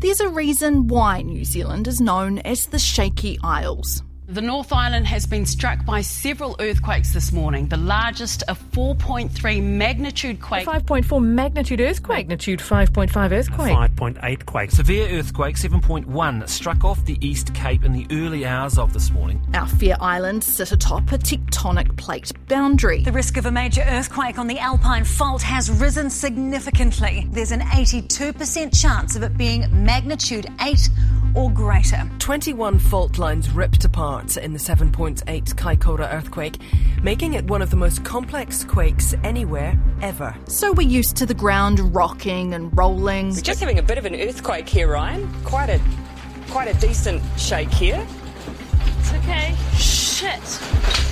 There's a reason why New Zealand is known as the Shaky Isles. The North Island has been struck by several earthquakes this morning, the largest a 4.3 magnitude quake. 5.4 magnitude earthquake, magnitude 5.5 earthquake. 5.8 quake. Severe earthquake 7.1 struck off the East Cape in the early hours of this morning. Our fair islands sit atop a tectonic plate boundary. The risk of a major earthquake on the Alpine Fault has risen significantly. There's an 82% chance of it being magnitude 8 or greater. 21 fault lines ripped apart in the 7.8 Kaikoura earthquake, making it one of the most complex quakes anywhere ever. So we're used to the ground rocking and rolling. We're just having a bit of an earthquake here, Ryan. Quite a quite a decent shake here. It's okay. Shit.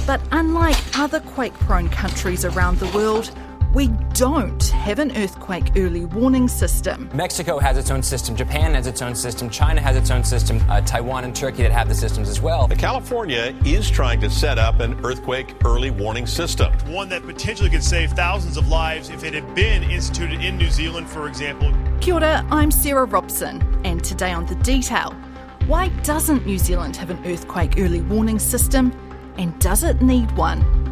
But unlike other quake prone countries around the world, we don't have an earthquake early warning system. Mexico has its own system, Japan has its own system, China has its own system, uh, Taiwan and Turkey that have the systems as well. California is trying to set up an earthquake early warning system. One that potentially could save thousands of lives if it had been instituted in New Zealand, for example. Kia ora, I'm Sarah Robson, and today on The Detail, why doesn't New Zealand have an earthquake early warning system, and does it need one?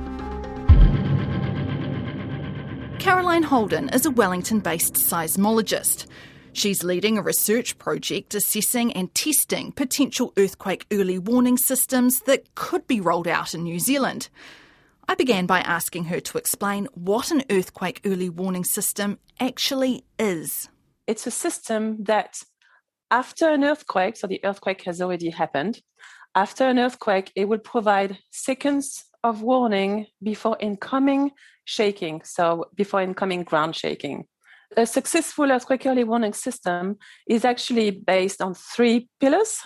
Caroline Holden is a Wellington based seismologist. She's leading a research project assessing and testing potential earthquake early warning systems that could be rolled out in New Zealand. I began by asking her to explain what an earthquake early warning system actually is. It's a system that, after an earthquake, so the earthquake has already happened, after an earthquake, it will provide seconds of warning before incoming shaking, so before incoming ground shaking. A successful earthquake early warning system is actually based on three pillars.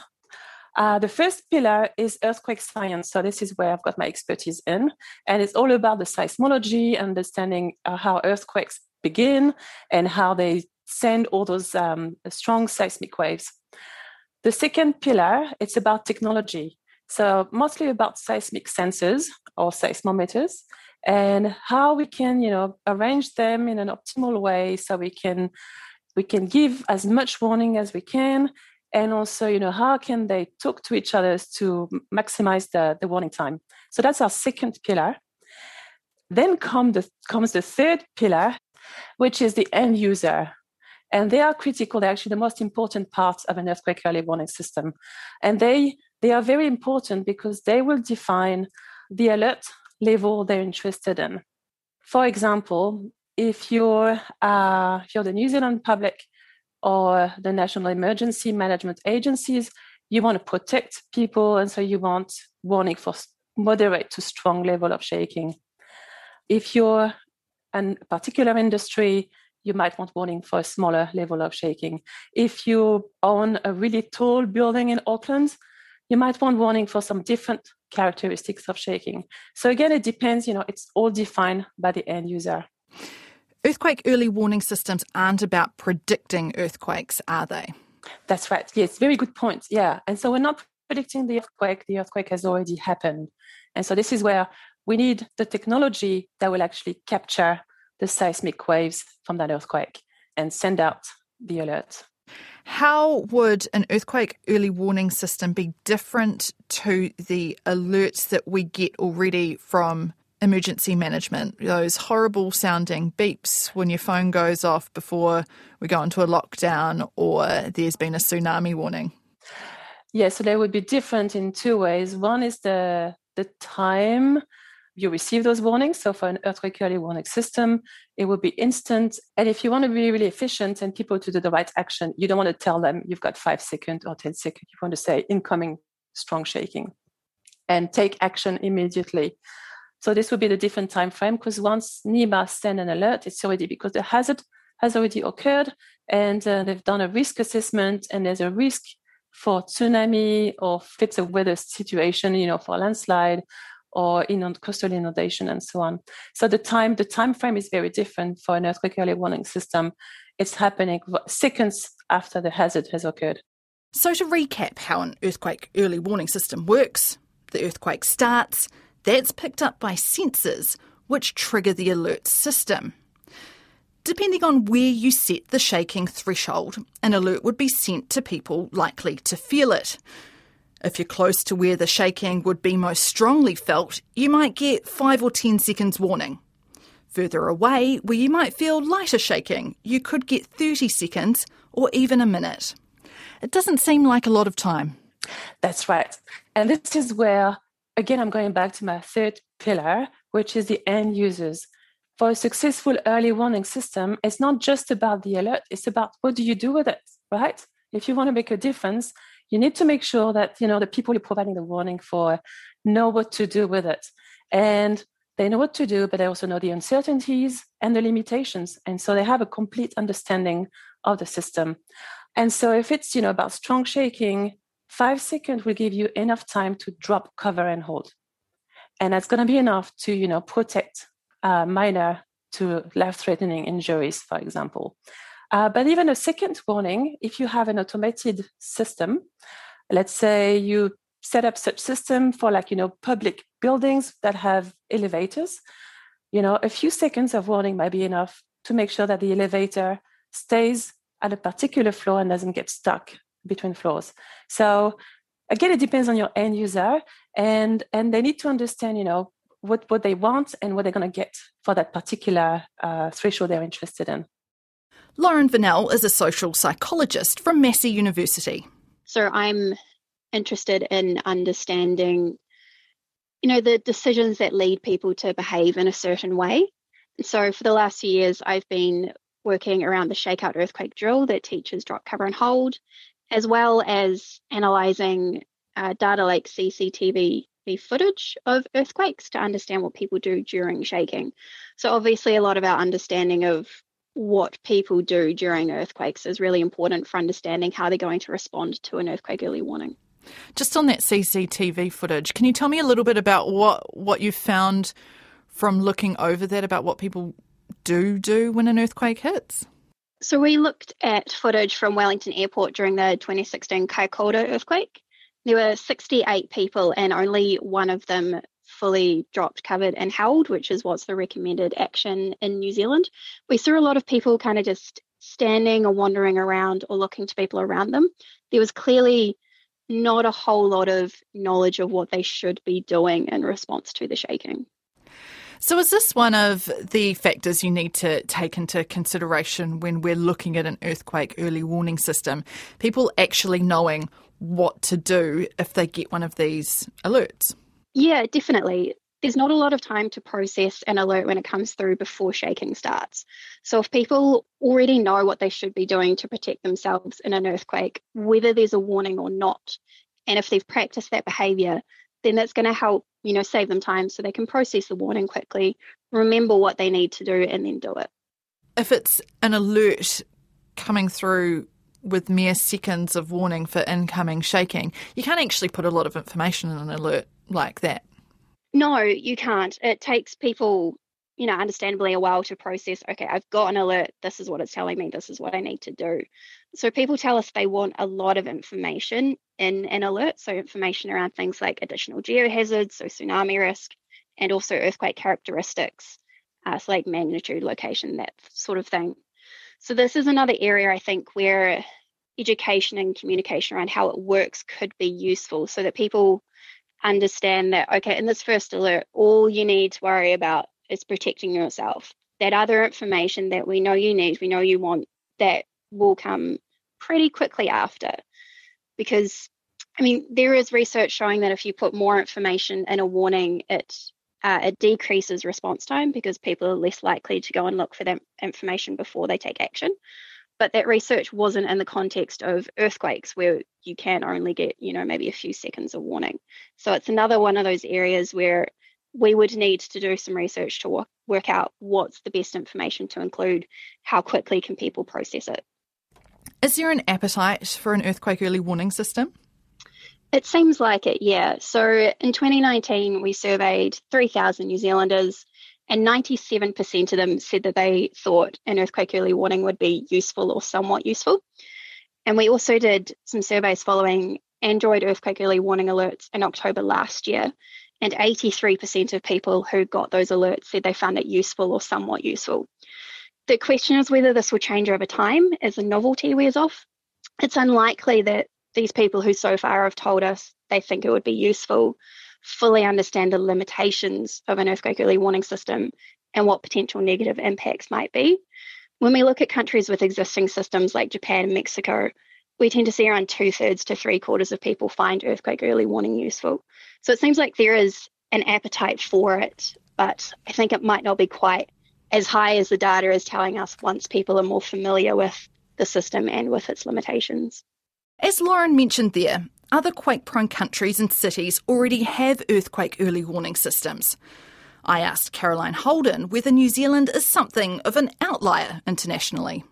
Uh, the first pillar is earthquake science. So, this is where I've got my expertise in. And it's all about the seismology, understanding uh, how earthquakes begin and how they send all those um, strong seismic waves. The second pillar, it's about technology. So, mostly about seismic sensors or seismometers and how we can you know arrange them in an optimal way so we can we can give as much warning as we can and also you know how can they talk to each other to maximize the, the warning time. So that's our second pillar. Then come the, comes the third pillar which is the end user. And they are critical. They're actually the most important part of an earthquake early warning system. And they they are very important because they will define the alert level they're interested in. For example, if you're, uh, if you're the New Zealand public or the National Emergency Management Agencies, you want to protect people, and so you want warning for moderate to strong level of shaking. If you're a particular industry, you might want warning for a smaller level of shaking. If you own a really tall building in Auckland, you might want warning for some different characteristics of shaking. So again, it depends, you know, it's all defined by the end user. Earthquake early warning systems aren't about predicting earthquakes, are they? That's right. Yes, very good point. Yeah. And so we're not predicting the earthquake, the earthquake has already happened. And so this is where we need the technology that will actually capture the seismic waves from that earthquake and send out the alert. How would an earthquake early warning system be different to the alerts that we get already from emergency management? Those horrible sounding beeps when your phone goes off before we go into a lockdown or there's been a tsunami warning? Yeah, so they would be different in two ways. One is the the time you receive those warnings. So for an earthquake early warning system, it would be instant. And if you want to be really efficient and people to do the right action, you don't want to tell them you've got five seconds or 10 seconds. You want to say incoming strong shaking and take action immediately. So this would be the different time frame because once NEMA send an alert, it's already because the hazard has already occurred and uh, they've done a risk assessment and there's a risk for tsunami or if it's a weather situation, you know, for landslide or in coastal inundation and so on. So the time the time frame is very different for an earthquake early warning system. It's happening seconds after the hazard has occurred. So to recap how an earthquake early warning system works, the earthquake starts, that's picked up by sensors which trigger the alert system. Depending on where you set the shaking threshold, an alert would be sent to people likely to feel it. If you're close to where the shaking would be most strongly felt, you might get 5 or 10 seconds warning. Further away, where you might feel lighter shaking, you could get 30 seconds or even a minute. It doesn't seem like a lot of time. That's right. And this is where, again, I'm going back to my third pillar, which is the end users. For a successful early warning system, it's not just about the alert, it's about what do you do with it, right? If you want to make a difference, you need to make sure that you know the people you're providing the warning for know what to do with it. And they know what to do, but they also know the uncertainties and the limitations. And so they have a complete understanding of the system. And so if it's you know about strong shaking, five seconds will give you enough time to drop cover and hold and that's going to be enough to you know protect uh, minor to life-threatening injuries for example uh, but even a second warning if you have an automated system let's say you set up such system for like you know public buildings that have elevators you know a few seconds of warning might be enough to make sure that the elevator stays at a particular floor and doesn't get stuck between floors. So again, it depends on your end user, and and they need to understand, you know, what what they want and what they're going to get for that particular uh, threshold they're interested in. Lauren Vinnell is a social psychologist from Massey University. So I'm interested in understanding, you know, the decisions that lead people to behave in a certain way. So for the last few years, I've been working around the shakeout earthquake drill that teaches drop, cover, and hold, as well as analysing uh, data like CCTV footage of earthquakes to understand what people do during shaking. So, obviously, a lot of our understanding of what people do during earthquakes is really important for understanding how they're going to respond to an earthquake early warning. Just on that CCTV footage, can you tell me a little bit about what, what you found from looking over that about what people do do when an earthquake hits? So we looked at footage from Wellington Airport during the 2016 Kaikoura earthquake. There were 68 people, and only one of them fully dropped, covered, and held, which is what's the recommended action in New Zealand. We saw a lot of people kind of just standing or wandering around or looking to people around them. There was clearly not a whole lot of knowledge of what they should be doing in response to the shaking. So, is this one of the factors you need to take into consideration when we're looking at an earthquake early warning system? People actually knowing what to do if they get one of these alerts? Yeah, definitely. There's not a lot of time to process an alert when it comes through before shaking starts. So, if people already know what they should be doing to protect themselves in an earthquake, whether there's a warning or not, and if they've practiced that behavior, then that's going to help, you know, save them time so they can process the warning quickly, remember what they need to do, and then do it. If it's an alert coming through with mere seconds of warning for incoming shaking, you can't actually put a lot of information in an alert like that. No, you can't. It takes people, you know, understandably a while to process, okay, I've got an alert, this is what it's telling me, this is what I need to do. So people tell us they want a lot of information in an alert, so information around things like additional geohazards, so tsunami risk, and also earthquake characteristics, uh, so like magnitude, location, that sort of thing. So this is another area I think where education and communication around how it works could be useful so that people understand that okay in this first alert all you need to worry about is protecting yourself that other information that we know you need we know you want that will come pretty quickly after. Because, I mean, there is research showing that if you put more information in a warning, it uh, it decreases response time because people are less likely to go and look for that information before they take action. But that research wasn't in the context of earthquakes where you can only get, you know, maybe a few seconds of warning. So it's another one of those areas where we would need to do some research to work, work out what's the best information to include, how quickly can people process it. Is there an appetite for an earthquake early warning system? It seems like it, yeah. So in 2019, we surveyed 3,000 New Zealanders, and 97% of them said that they thought an earthquake early warning would be useful or somewhat useful. And we also did some surveys following Android earthquake early warning alerts in October last year. And 83% of people who got those alerts said they found it useful or somewhat useful. The question is whether this will change over time as the novelty wears off. It's unlikely that these people who so far have told us they think it would be useful fully understand the limitations of an earthquake early warning system and what potential negative impacts might be. When we look at countries with existing systems like Japan and Mexico, we tend to see around two thirds to three quarters of people find earthquake early warning useful. So it seems like there is an appetite for it, but I think it might not be quite as high as the data is telling us once people are more familiar with the system and with its limitations. As Lauren mentioned there, other quake prone countries and cities already have earthquake early warning systems. I asked Caroline Holden whether New Zealand is something of an outlier internationally.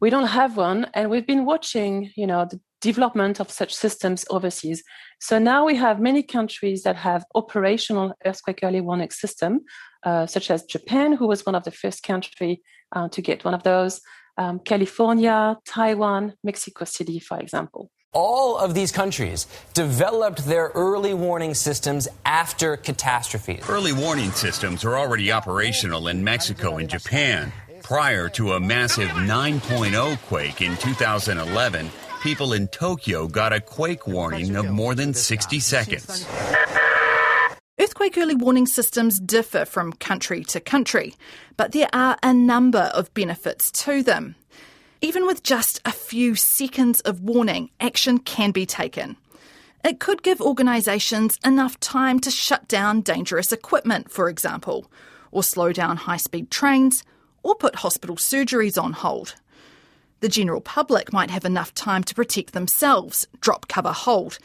We don't have one, and we've been watching, you know, the development of such systems overseas. So now we have many countries that have operational earthquake early warning system, uh, such as Japan, who was one of the first country uh, to get one of those, um, California, Taiwan, Mexico City, for example. All of these countries developed their early warning systems after catastrophes. Early warning systems are already operational in Mexico and Japan. Prior to a massive 9.0 quake in 2011, people in Tokyo got a quake warning of more than 60 seconds. Earthquake early warning systems differ from country to country, but there are a number of benefits to them. Even with just a few seconds of warning, action can be taken. It could give organisations enough time to shut down dangerous equipment, for example, or slow down high speed trains, or put hospital surgeries on hold. The general public might have enough time to protect themselves, drop cover hold,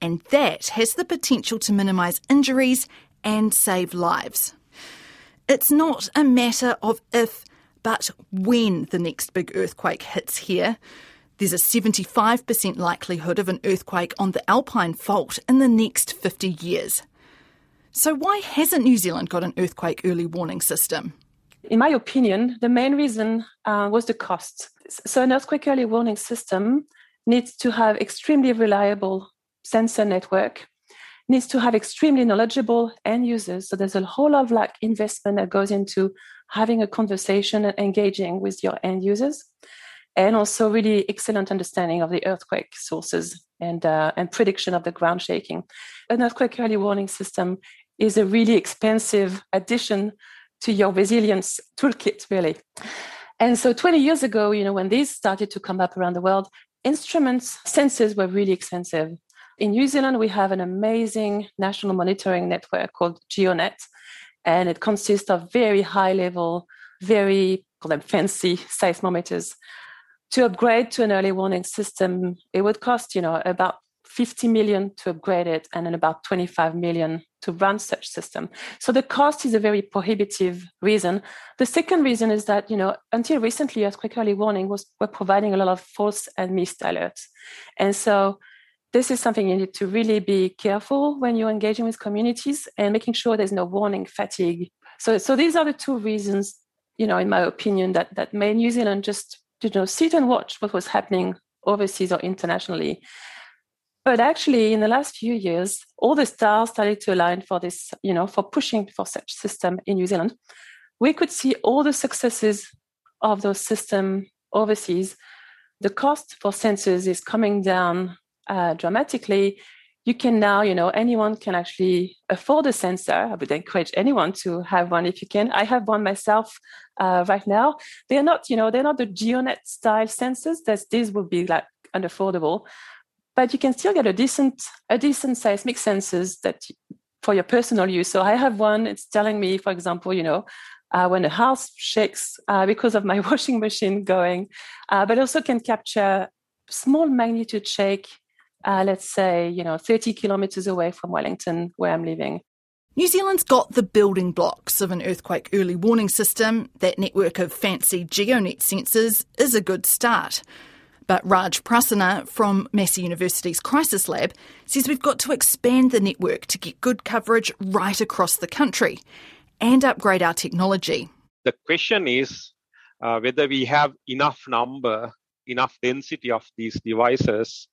and that has the potential to minimise injuries and save lives. It's not a matter of if but when the next big earthquake hits here, there's a 75% likelihood of an earthquake on the Alpine Fault in the next 50 years. So, why hasn't New Zealand got an earthquake early warning system? In my opinion, the main reason uh, was the cost. So, an earthquake early warning system needs to have extremely reliable sensor network, needs to have extremely knowledgeable end users. So, there's a whole lot of like investment that goes into having a conversation and engaging with your end users, and also really excellent understanding of the earthquake sources and, uh, and prediction of the ground shaking. An earthquake early warning system is a really expensive addition to your resilience toolkit, really. And so 20 years ago, you know, when these started to come up around the world, instruments, sensors were really expensive. In New Zealand, we have an amazing national monitoring network called GeoNet, and it consists of very high level, very call them fancy seismometers. To upgrade to an early warning system, it would cost, you know, about 50 million to upgrade it and then about 25 million to run such system. So the cost is a very prohibitive reason. The second reason is that, you know, until recently, earthquake early warning was were providing a lot of false and missed alerts. And so this is something you need to really be careful when you're engaging with communities and making sure there's no warning fatigue. So, so these are the two reasons, you know, in my opinion, that that made New Zealand just you know sit and watch what was happening overseas or internationally. But actually, in the last few years, all the stars started to align for this, you know, for pushing for such system in New Zealand. We could see all the successes of those system overseas. The cost for sensors is coming down uh, dramatically, you can now, you know, anyone can actually afford a sensor. I would encourage anyone to have one if you can. I have one myself uh, right now. They're not, you know, they're not the GeoNet style sensors. That's, these would be like unaffordable, but you can still get a decent, a decent seismic sensors that for your personal use. So I have one. It's telling me, for example, you know, uh, when a house shakes uh, because of my washing machine going, uh, but also can capture small magnitude shake uh, let's say, you know, 30 kilometers away from Wellington, where I'm living. New Zealand's got the building blocks of an earthquake early warning system. That network of fancy GeoNet sensors is a good start. But Raj Prasanna from Massey University's Crisis Lab says we've got to expand the network to get good coverage right across the country and upgrade our technology. The question is uh, whether we have enough number, enough density of these devices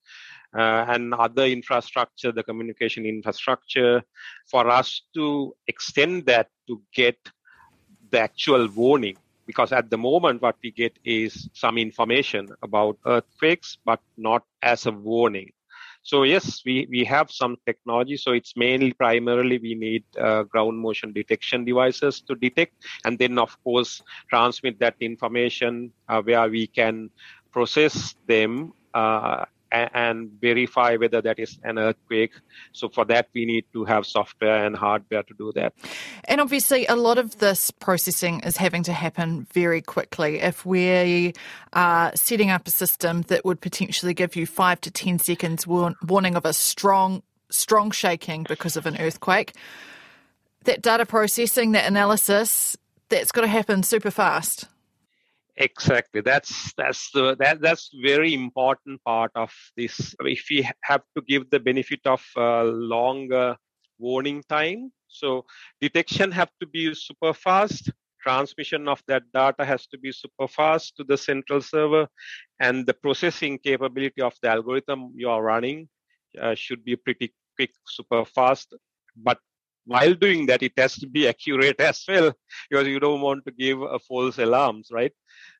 and other infrastructure, the communication infrastructure, for us to extend that to get the actual warning because at the moment what we get is some information about earthquakes, but not as a warning. So yes, we, we have some technology. So it's mainly primarily we need uh, ground motion detection devices to detect, and then of course transmit that information uh, where we can process them uh, and verify whether that is an earthquake. So for that, we need to have software and hardware to do that. And obviously, a lot of this processing is having to happen very quickly. If we are setting up a system that would potentially give you five to ten seconds warning of a strong, strong shaking because of an earthquake, that data processing, that analysis, that's got to happen super fast. Exactly. That's that's the that that's very important part of this. If we have to give the benefit of uh, longer warning time, so detection have to be super fast. Transmission of that data has to be super fast to the central server, and the processing capability of the algorithm you are running uh, should be pretty quick, super fast. But while doing that, it has to be accurate as well because you don't want to give a false alarms, right?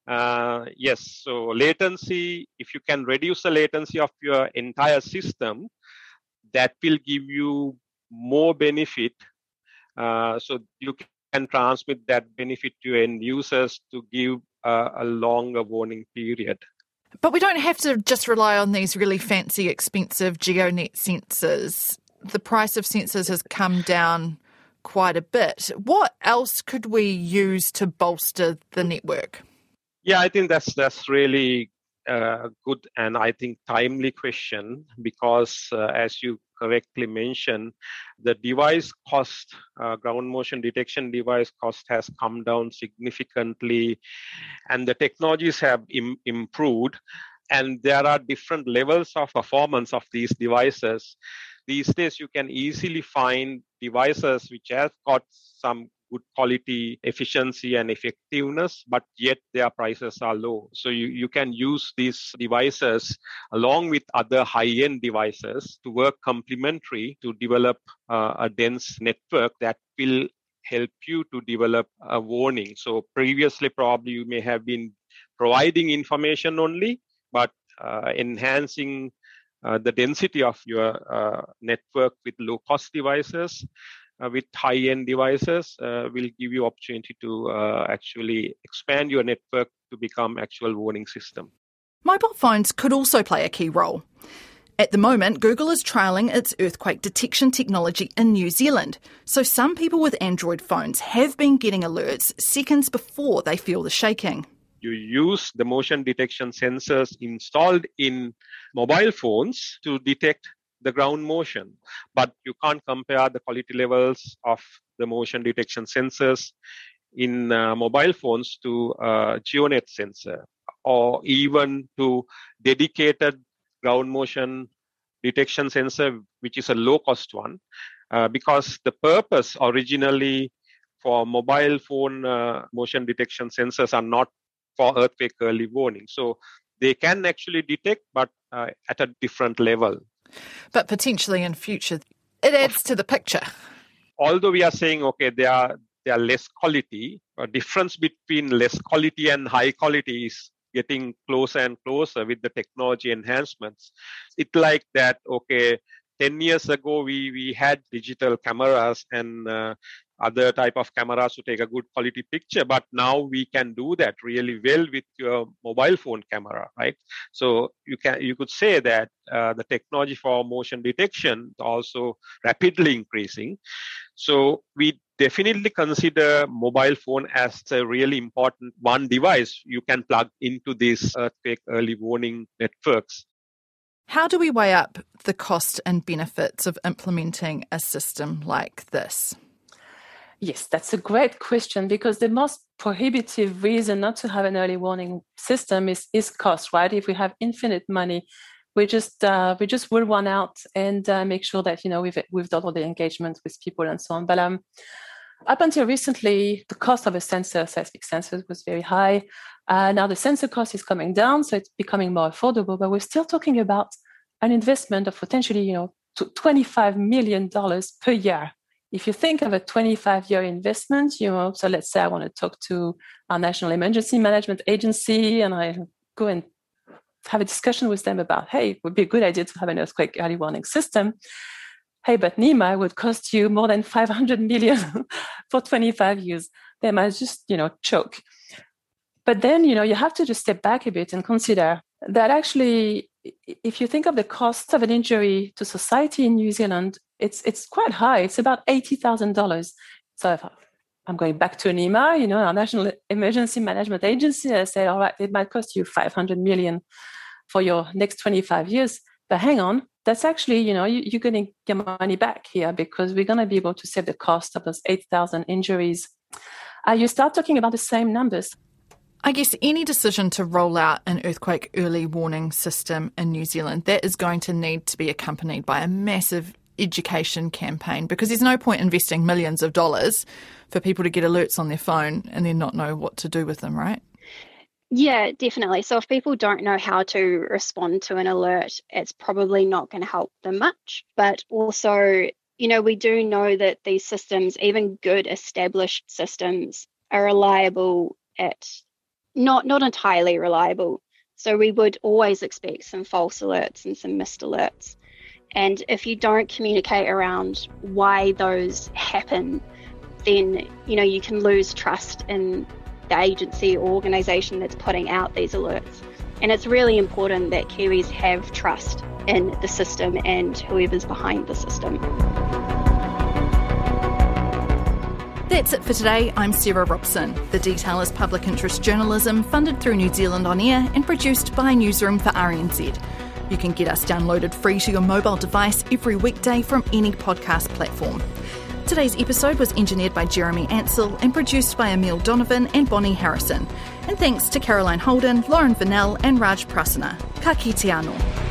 Uh, yes, so latency, if you can reduce the latency of your entire system, that will give you more benefit. Uh, so you can transmit that benefit to end users to give uh, a longer warning period. But we don't have to just rely on these really fancy, expensive GeoNet sensors the price of sensors has come down quite a bit. What else could we use to bolster the network? Yeah, I think that's that's really a good and I think timely question because, uh, as you correctly mentioned, the device cost, uh, ground motion detection device cost has come down significantly, and the technologies have Im- improved, and there are different levels of performance of these devices. These days you can easily find devices which have got some good quality efficiency and effectiveness but yet their prices are low. So you, you can use these devices along with other high-end devices to work complementary to develop uh, a dense network that will help you to develop a warning. So previously probably you may have been providing information only but uh, enhancing uh, the density of your uh, network with low cost devices with high end devices uh, will give you opportunity to uh, actually expand your network to become actual warning system. Mobile phones could also play a key role. At the moment, Google is trialling its earthquake detection technology in New Zealand. So some people with Android phones have been getting alerts seconds before they feel the shaking. You use the motion detection sensors installed in mobile phones to detect the ground motion. But you can't compare the quality levels of the motion detection sensors in uh, mobile phones to uh, GeoNet sensor or even to dedicated ground motion detection sensor, which is a low cost one, uh, because the purpose originally for mobile phone uh, motion detection sensors are not for earthquake early warning. So they can actually detect, but uh, at a different level. But potentially in future, it adds to the picture. Although we are saying, okay, they are they are less quality, a difference between less quality and high quality is getting closer and closer with the technology enhancements. It's like that, okay, 10 years ago we we had digital cameras and uh, other type of cameras to take a good quality picture but now we can do that really well with your mobile phone camera right? So you can you could say that uh, the technology for motion detection also rapidly increasing. So we definitely consider mobile phone as a really important one device you can plug into these earthquake early warning networks. How do we weigh up the cost and benefits of implementing a system like this? Yes, that's a great question because the most prohibitive reason not to have an early warning system is, is cost, right? If we have infinite money, we just uh, we just will run out and uh, make sure that you know we've we've done all the engagement with people and so on. But um, up until recently, the cost of a sensor, seismic sensor, was very high. Uh, now the sensor cost is coming down, so it's becoming more affordable. But we're still talking about an investment of potentially, you know, $25 million per year if you think of a 25 year investment, you know, so let's say I want to talk to our National Emergency Management Agency and I go and have a discussion with them about, hey, it would be a good idea to have an earthquake early warning system. Hey, but NEMA would cost you more than 500 million for 25 years. They might just, you know, choke. But then, you know, you have to just step back a bit and consider that actually, if you think of the cost of an injury to society in New Zealand, it's it's quite high. It's about eighty thousand dollars. So if I'm going back to NEMA, you know, our National Emergency Management Agency, I said, all right, it might cost you 500 million for your next 25 years. But hang on, that's actually, you know, you, are going to get money back here because we're going to be able to save the cost of those 8,000 injuries. Uh, you start talking about the same numbers. I guess any decision to roll out an earthquake early warning system in New Zealand, that is going to need to be accompanied by a massive education campaign because there's no point investing millions of dollars for people to get alerts on their phone and then not know what to do with them, right? Yeah, definitely. So if people don't know how to respond to an alert, it's probably not going to help them much. But also, you know, we do know that these systems, even good established systems, are reliable at not not entirely reliable. So we would always expect some false alerts and some missed alerts. And if you don't communicate around why those happen, then you know you can lose trust in the agency or organisation that's putting out these alerts. And it's really important that Kiwis have trust in the system and whoever's behind the system. That's it for today. I'm Sarah Robson. The Detail is public interest journalism funded through New Zealand On Air and produced by Newsroom for RNZ. You can get us downloaded free to your mobile device every weekday from any podcast platform. Today's episode was engineered by Jeremy Ansell and produced by Emile Donovan and Bonnie Harrison. And thanks to Caroline Holden, Lauren Vinnell, and Raj Prasanna. Ka kite anō.